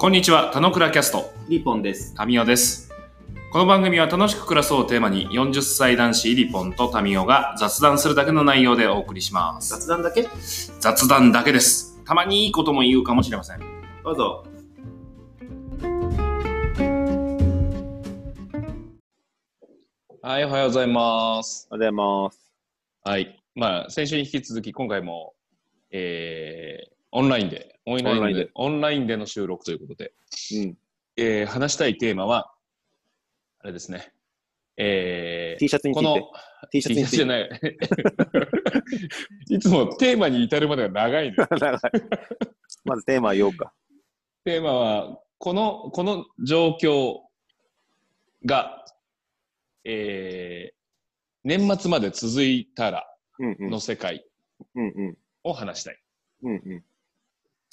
こんにちは、田野倉キャスト、リポンです。タミオです。この番組は楽しく暮らそうをテーマに40歳男子リポンとタミオが雑談するだけの内容でお送りします。雑談だけ？雑談だけです。たまにいいことも言うかもしれません。どうぞ。はい、おはようございます。おはようございます。はい。まあ、先週に引き続き、今回も、えー、オンラインで、オンラインで、オンラインでの収録ということで、うん。えー、話したいテーマは、あれですね。えー、T シャツにつこのいて。T シャツについシャツじゃて。ない。いつもテーマに至るまでが長いのよ。長いまずテーマ言おうか。テーマは、この、この状況が、えー、年末まで続いたらうんうん。の世界うんうん。を話したい。うんうん。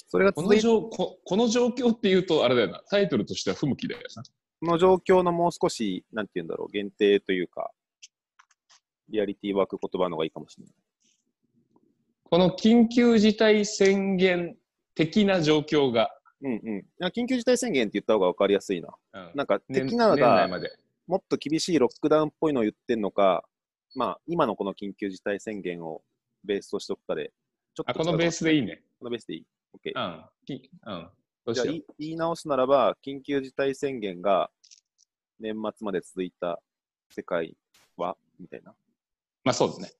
それがこの状ここの状況っていうと、あれだよな、タイトルとしては不向きだよな。この状況のもう少し、なんて言うんだろう、限定というか、リアリティワーク言葉の方がいいかもしれない。この緊急事態宣言的な状況が、うんうん。緊急事態宣言って言った方が分かりやすいな。うんなんか、年的なのが。もっと厳しいロックダウンっぽいのを言ってんのか、まあ、今のこの緊急事態宣言をベースとしとくかで、ちょっとあ、このベースでいいね。このベースでいい ?OK。うん。きうん。どうじゃあしよい言い直すならば、緊急事態宣言が年末まで続いた世界はみたいな。まあそうですね。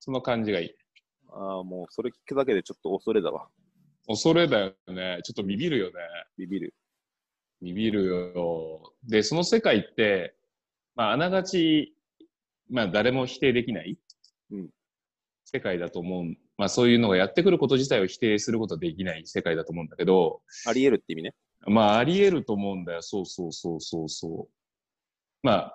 その感じがいい。ああ、もうそれ聞くだけでちょっと恐れだわ。恐れだよね。ちょっとビビるよね。ビビる。ビビるよ。で、その世界って、まあ、あながち、まあ、誰も否定できない、うん世界だと思う。まあ、そういうのがやってくること自体を否定することはできない世界だと思うんだけど、あり得るって意味ね。まあ、あり得ると思うんだよ。そうそうそうそうそう。まあ、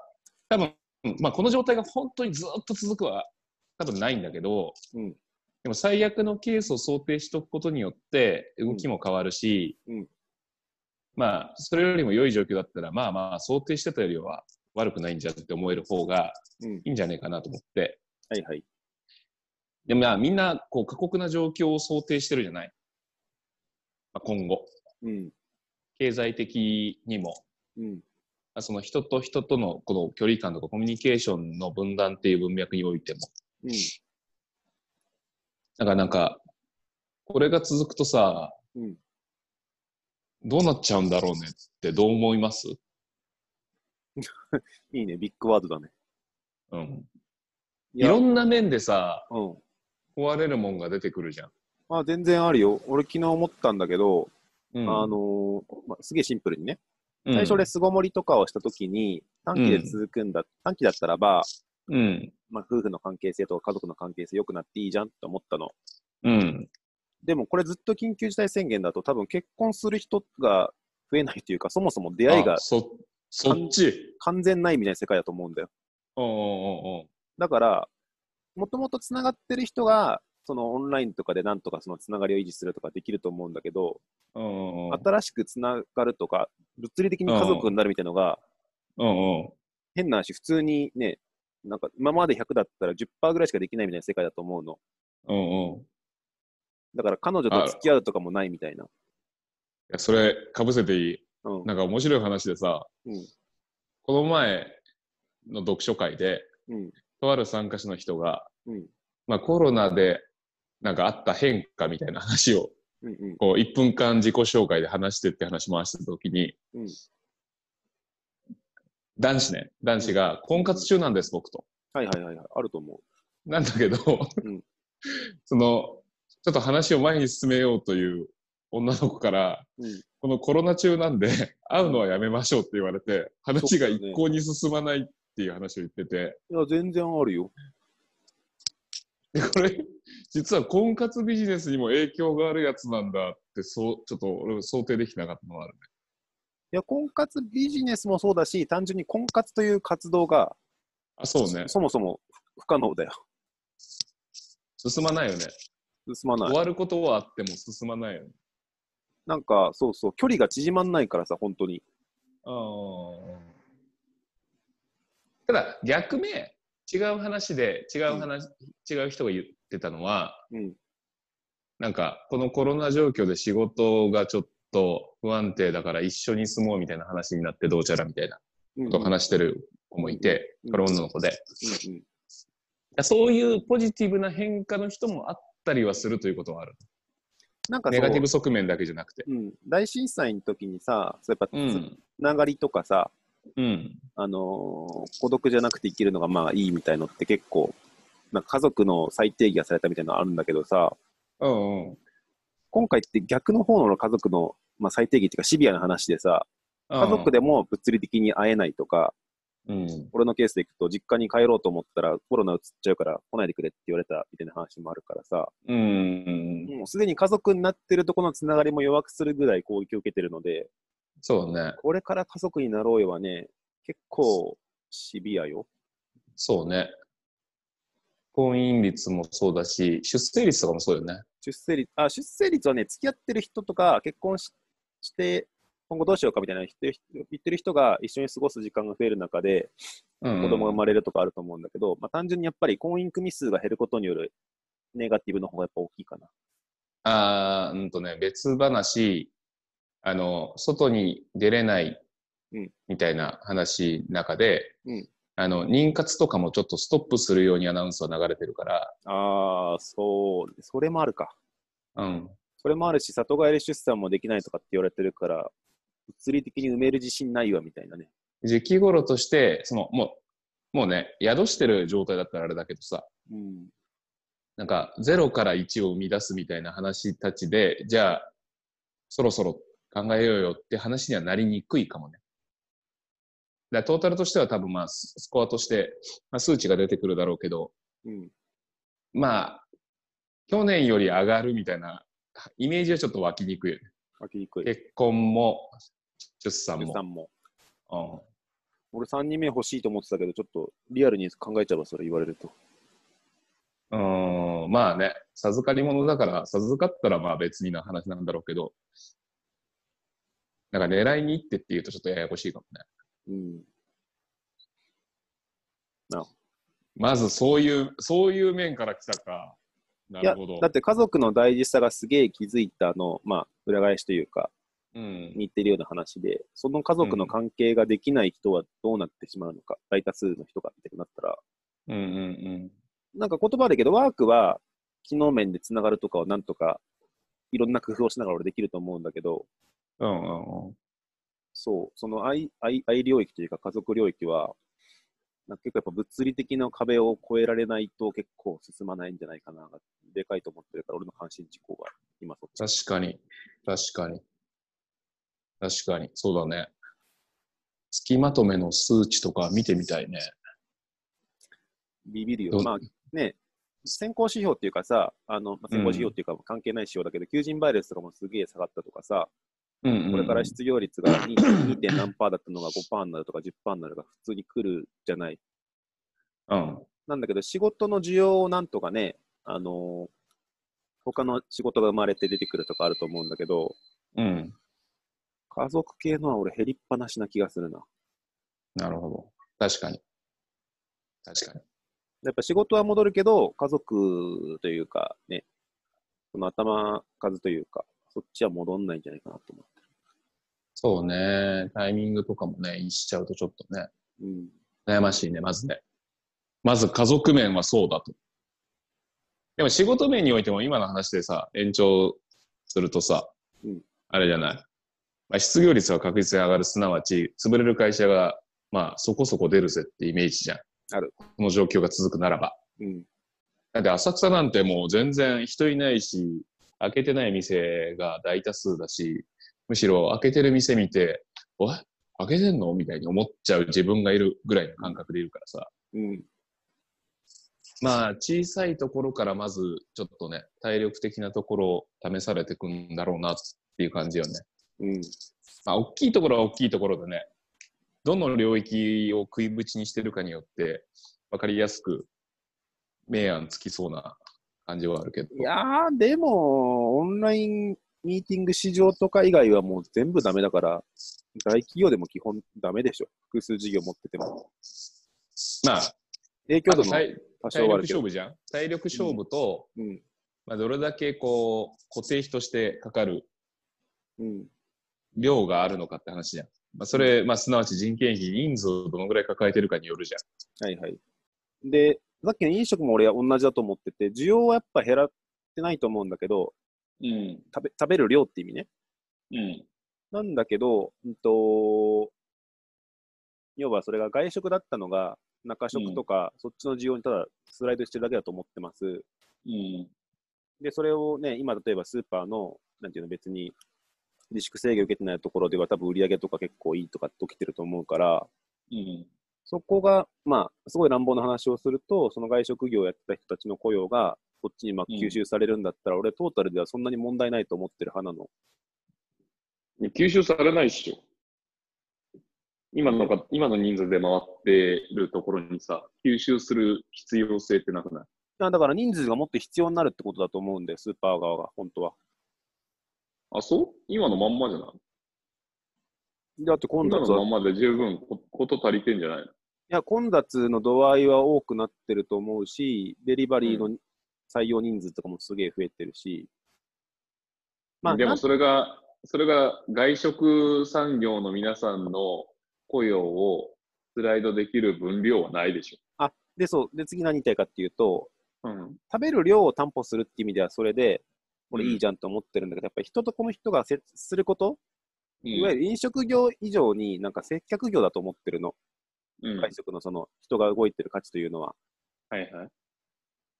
多分、まあ、この状態が本当にずっと続くは、多分ないんだけど、うんでも最悪のケースを想定しておくことによって、動きも変わるし、うんまあ、それよりも良い状況だったら、まあまあ、想定してたよりは悪くないんじゃって思える方がうん。いいんじゃないかなと思って。はいはい。でもまあ、みんな、こう、過酷な状況を想定してるじゃない？まあ、今後。うん。経済的にも、うん。まあその人と人とのこの距離感とかコミュニケーションの分断っていう文脈においても。うん。だからなんか、これが続くとさ、うんどうなっちゃうんだろうねってどう思います？いいね。ビッグワードだね。うん。いいろんな面でさ、うん。壊れるもんが出てくるじゃん。まあ全然あるよ。俺昨日思ったんだけど、うん、あのーまあ、すげえシンプルにね。うん最初で巣ごもりとかをしたときに、短期で続くんだ、短期だったらば、うん。まあ、夫婦の関係性とか家族の関係性良くなっていいじゃんって思ったの。うん。でもこれずっと緊急事態宣言だと多分結婚する人が増えないというか、そもそも出会いがそっち。完全ないみたいな世界だと思うんだよ。おうおうおうだから、もともとつながってる人が、そのオンラインとかでなんとかそのつながりを維持するとかできると思うんだけど、おうおうおう新しくつながるとか、物理的に家族になるみたいなのが、おうおう変な話、普通にね、なんか今まで100だったら10%ぐらいしかできないみたいな世界だと思うの。おうおういだから彼女と付き合うとかもないみたいな。やそれ、かぶせていい？うん。なんか面白い話でさ、うん。この前の読書会で、うん。とある参加者の人が、うん。まあ、コロナでなんかあった変化みたいな話をうん。うん。こう1分間自己紹介で話してって話回してた時に、うん男子ね男子が婚活中なんです僕と。はいはいはいはい。あると思なんだけど、うんそのちょっと話を前に進めようという女の子からう。うん。このコロナ中なんで会うのはやめましょうって言われて話が一向に進まないっていう話を言ってて。いや、全然あるよ。で これ実は婚活ビジネスにも影響があるやつなんだってそうちょっと俺想定できなかったのはあるね。いや、婚活ビジネスもそうだし、単純に婚活という活動が、あそうねそもそも不可能だよ。進まないよね。進まない終。わることはあっても進まないよね。なんか、そうそう、距離が縮まんないからさ、本当に。あーただ逆目違う話で違う話、違う人が言ってたのはうん。なんかこのコロナ状況で仕事がちょっと不安定だから一緒に住もうみたいな話になってどうちゃらみたいなことを話してる子もいて、うんこれ女の子で。うんうんそういうポジティブな変化の人もあったりはするということはある。なんかネガティブ側面だけじゃなくて。うん、大震災の時にさ、そうやっぱつうん。ながりとかさ、うん。あのー孤独じゃなくて生きるのがまあいいみたいのって結構、なんか家族の再定義がされたみたいなのあるんだけどさ、うんうん。今回って逆の方の家族の、まあ、最低義っていうかシビアな話でさ、家族でも物理的に会えないとか、うん。俺のケースでいくと実家に帰ろうと思ったらコロナ移っちゃうから来ないでくれって言われたみたいな話もあるからさ、うん。もうすでに家族になってるところのつながりも弱くするぐらい攻撃を受けてるので、そうね。これから家族になろうよはね、結構シビアよ。そうね。婚姻率もそうだし、出生率とかもそうよね。出生率、あ、出生率はね、付き合ってる人とか結婚しして、今後どうしようかみたいな言ってる人言ってる人が一緒に過ごす時間が増える中で、うん。子供が生まれるとかあると思うんだけど、まあ、単純にやっぱり婚姻組数が減ることによるネガティブの方がやっぱ大きいかな。あーうんとね、別話、あの、外に出れないうんみたいな話の中で、うんあの、妊活とかもちょっとストップするようにアナウンスは流れてるから、ああ、そう、それもあるか。うん。それもあるし、里帰り出産もできないとかって言われてるから、物理的に埋める自信ないわみたいなね。時期頃として、その、もう、もうね、宿してる状態だったらあれだけどさ、うん。なんか、0から1を生み出すみたいな話たちで、じゃあ、そろそろ考えようよって話にはなりにくいかもね。だトータルとしては多分まあ、ススコアとして、まあ、数値が出てくるだろうけど、うん。まあ、去年より上がるみたいなイメージはちょっと湧きにくいよね。湧きにくい。結婚も、出産も。出産も。うん俺3人目欲しいと思ってたけど、ちょっとリアルに考えちゃうわ、それ言われると。うーん、まあね、授かり物だから、授かったらまあ別にな話なんだろうけど、なんか狙いに行ってっていうとちょっとややこしいかもね。うん。まずそういう、そういう面から来たか。なるほど。、だって家族の大事さがすげえ気づいたの、まあ、裏返しというか、うん。似てるような話で、その家族の関係ができない人はどうなってしまうのか、大多数の人がってなったら、うんうんなんか言葉だけど、ワークは機能面でつながるとかをなんとか、いろんな工夫をしながら俺できると思うんだけど、うん。うんうんうん。そう、その愛愛愛領域というか家族領域は、なんか結構やっぱ物理的な壁を越えられないと結構進まないんじゃないかな。でかいと思ってるから、俺の関心事項が今そっち。確かに。確かに。確かに。そうだね。月まとめの数値とか見てみたいね。どビビるよ。まあね、先行指標っていうかさ、あの、まあ、先行指標っていうか関係ない指標だけど、求人倍率とかもすげえ下がったとかさ、うんうんうん。これから失業率が 2. 2. 点何パーだったのが5%になるとか10%になるが普通に来るじゃない。うん。なんだけど、仕事の需要をなんとかね、あのー他の仕事が生まれて出てくるとかあると思うんだけど、うん。家族系のは俺減りっぱなしな気がするな。なるほど。確かに。確かに。やっぱ仕事は戻るけど、家族というかね、その頭数というか、そっちは戻んないんじゃないかなと思ってそうね。タイミングとかもね、一しちゃうとちょっとね、る。うん。悩ましいね、まずね。まず家族面はそうだと。でも仕事面においても今の話でさ、延長するとさ、うんあれじゃない。まあ、失業率は確実に上がる、すなわち、潰れる会社が、まあ、そこそこ出るぜってイメージじゃん。ある。この状況が続くならば。うん。だって浅草なんてもう全然人いないし、開けてない店が大多数だし、むしろ開けてる店見て、おい開けてんの？みたいに思っちゃう自分がいるぐらいの感覚でいるからさ。うん。まあ、小さいところからまず、ちょっとね、体力的なところを試されていくんだろうなっていう感じよね。うん。まあ、大きいところは大きいところでね、どの領域を食いぶちにしてるかによって、わかりやすく明暗つきそうな感じはあるけど。いやー、でも、オンラインミーティング市場とか以外はもう全部ダメだから、大企業でも基本ダメでしょ。複数事業持ってても。まあ、影響度も体多少体力はあるけど。勝負じゃん体力勝負と、うん。まあ、どれだけこう固定費としてかかるうん。量があるのかって話じゃん。まあ、それ、まあ、すなわち人件費、人数をどのぐらい抱えてるかによるじゃん。はいはい。で、さっきの飲食も俺は同じだと思ってて、需要はやっぱ減らってないと思うんだけど、うん。食べ食べる量って意味ね。うん。なんだけど、うんと、要はそれが外食だったのが、中食とか、そっちの需要にただスライドしてるだけだと思ってます。うん。で、それをね、今例えばスーパーの、なんていうの別に自粛制限受けてないところでは多分売り上げとか結構いいとかって起きてると思うから、うん。そこが、まあ、すごい乱暴な話をすると、その外食業をやってた人たちの雇用が、こっちにまあうん吸収されるんだったら、俺トータルではそんなに問題ないと思ってる派なの。吸収されないっしょ。今のが、今の人数で回ってるところにさ、吸収する必要性ってなくない？あだから人数がもっと必要になるってことだと思うんだよ、スーパー側が、本当は。あ、そう？今のまんまじゃない？だって混雑は、い今のまんまで十分ここと足りてんじゃないの？や、混雑の度合いは多くなってると思うし、デリバリーの採用人数とかもすげえ増えてるし、まあ、でもそれが、それが外食産業の皆さんの雇用をスライドできる分量はないでしあ、で、そう、で、次何言いたいかっていうと、ょ。うん。食べる量を担保するって意味ではそれで、俺うんいいじゃんと思ってるんだけど、やっぱり人とこの人が接すること、いわゆる、る飲食業以上になんか接客業だと思ってるの。うん。外食のその人が動いてる価値というのは。はいはい。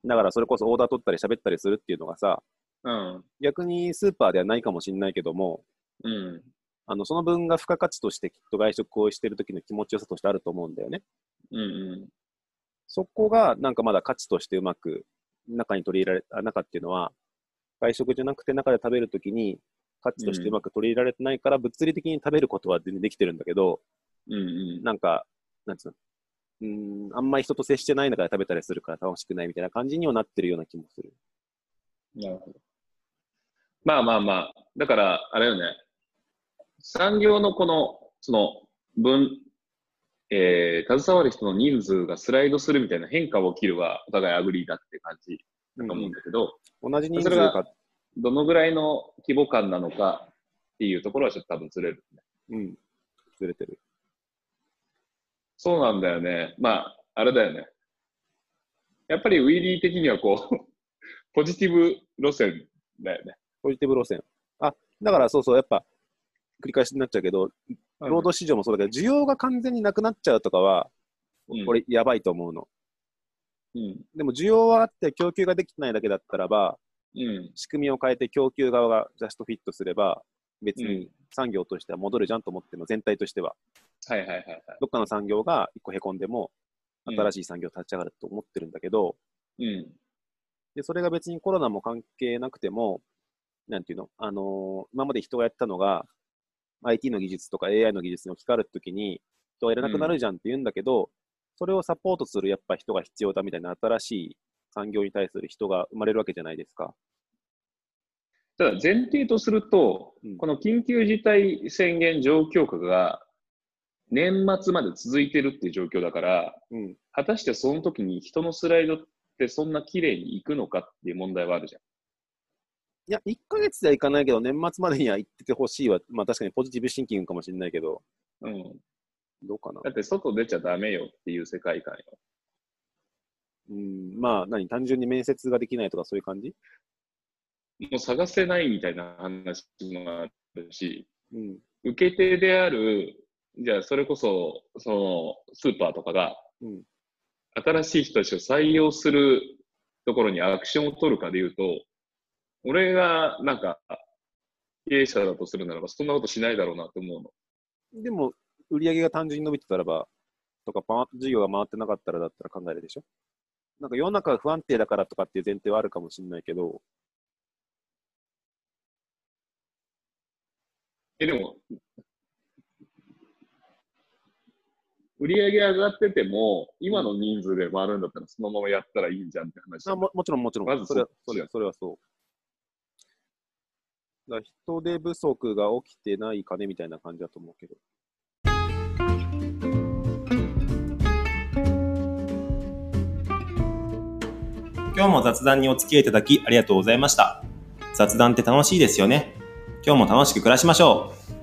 だからそれこそオーダー取ったり喋ったりするっていうのがさ、うん。逆にスーパーではないかもしれないけども、うん。あのその分が付加価値としてきっと外食をしてる時の気持ちよさとしてあると思うんだよね。うんうん。そこがなんかまだ価値としてうまく中に取り入れられた、中っていうのは、外食じゃなくて中で食べるときに価値としてうまく取り入れられてないから、物理的に食べることは全然できてるんだけど、うんうん。なんか、なんつうの、うーん、あんまり人と接してない中で食べたりするから楽しくないみたいな感じにはなってるような気もする。なるほど。まあまあまあ、だから、あれよね。産業のこの、その、分、えー、携わる人の人数がスライドするみたいな変化が起きるは、お互い agree だって感じだと思うんだけど、同じ人数それがか、どのぐらいの規模感なのかっていうところはちょっと多分ずれる、ね。うん、ずれてる。そうなんだよね。まあ、あれだよね。やっぱりウィリー的にはこう、ポジティブ路線だよね。ポジティブ路線。あ、だからそうそう、やっぱ、繰り返しになっちゃうけど、労働市場もそうだけど、需要が完全になくなっちゃうとかは、うん俺、やばいと思うの。うん。でも、需要はあって供給ができてないだけだったらば、うん。仕組みを変えて供給側がジャストフィットすれば、別にうん産業としては戻るじゃんと思ってるの、全体としては。はいはいはいはい。どっかの産業が一個へこんでも、うん新しい産業立ち上がると思ってるんだけど、うん。で、それが別にコロナも関係なくても、なんていうの、あのー今まで人がやってたのが、IT の技術とか AI の技術に置き換わるときに、人がいらなくなるじゃんって言うんだけど、それをサポートするやっぱ人が必要だみたいな新しい産業に対する人が生まれるわけじゃないですか。ただ前提とすると、うんこの緊急事態宣言状況下が年末まで続いてるっていう状況だから、うん。果たしてその時に人のスライドってそんな綺麗にいくのかっていう問題はあるじゃん。いや、1ヶ月ではいかないけど、年末までには行っててほしいは、まあ確かにポジティブシンキングかもしれないけど、うん。どうかなだ。って外出ちゃダメよっていう世界観よ。うん、まあ何、単純に面接ができないとかそういう感じ？もう探せないみたいな話もあるし、うん。受け手である、じゃあそれこそ、そのスーパーとかが、うん。新しい人たちを採用するところにアクションを取るかで言うと、俺がなんか経営者だとするならばそんなことしないだろうなと思うの。でも、売り上げが単純に伸びてたらば、とか、パ事業が回ってなかったらだったら考えるでしょ？なんか世の中が不安定だからとかっていう前提はあるかもしれないけど、え、でも、売り上げ上がってても、今の人数で回るんだったらそのままやったらいいんじゃんって話。あももちろんもちろん、まずそれはそっちそれはそう。だ人手不足が起きてないかねみたいな感じだと思うけど。今日も雑談にお付き合いいただきありがとうございました。雑談って楽しいですよね。今日も楽しく暮らしましょう。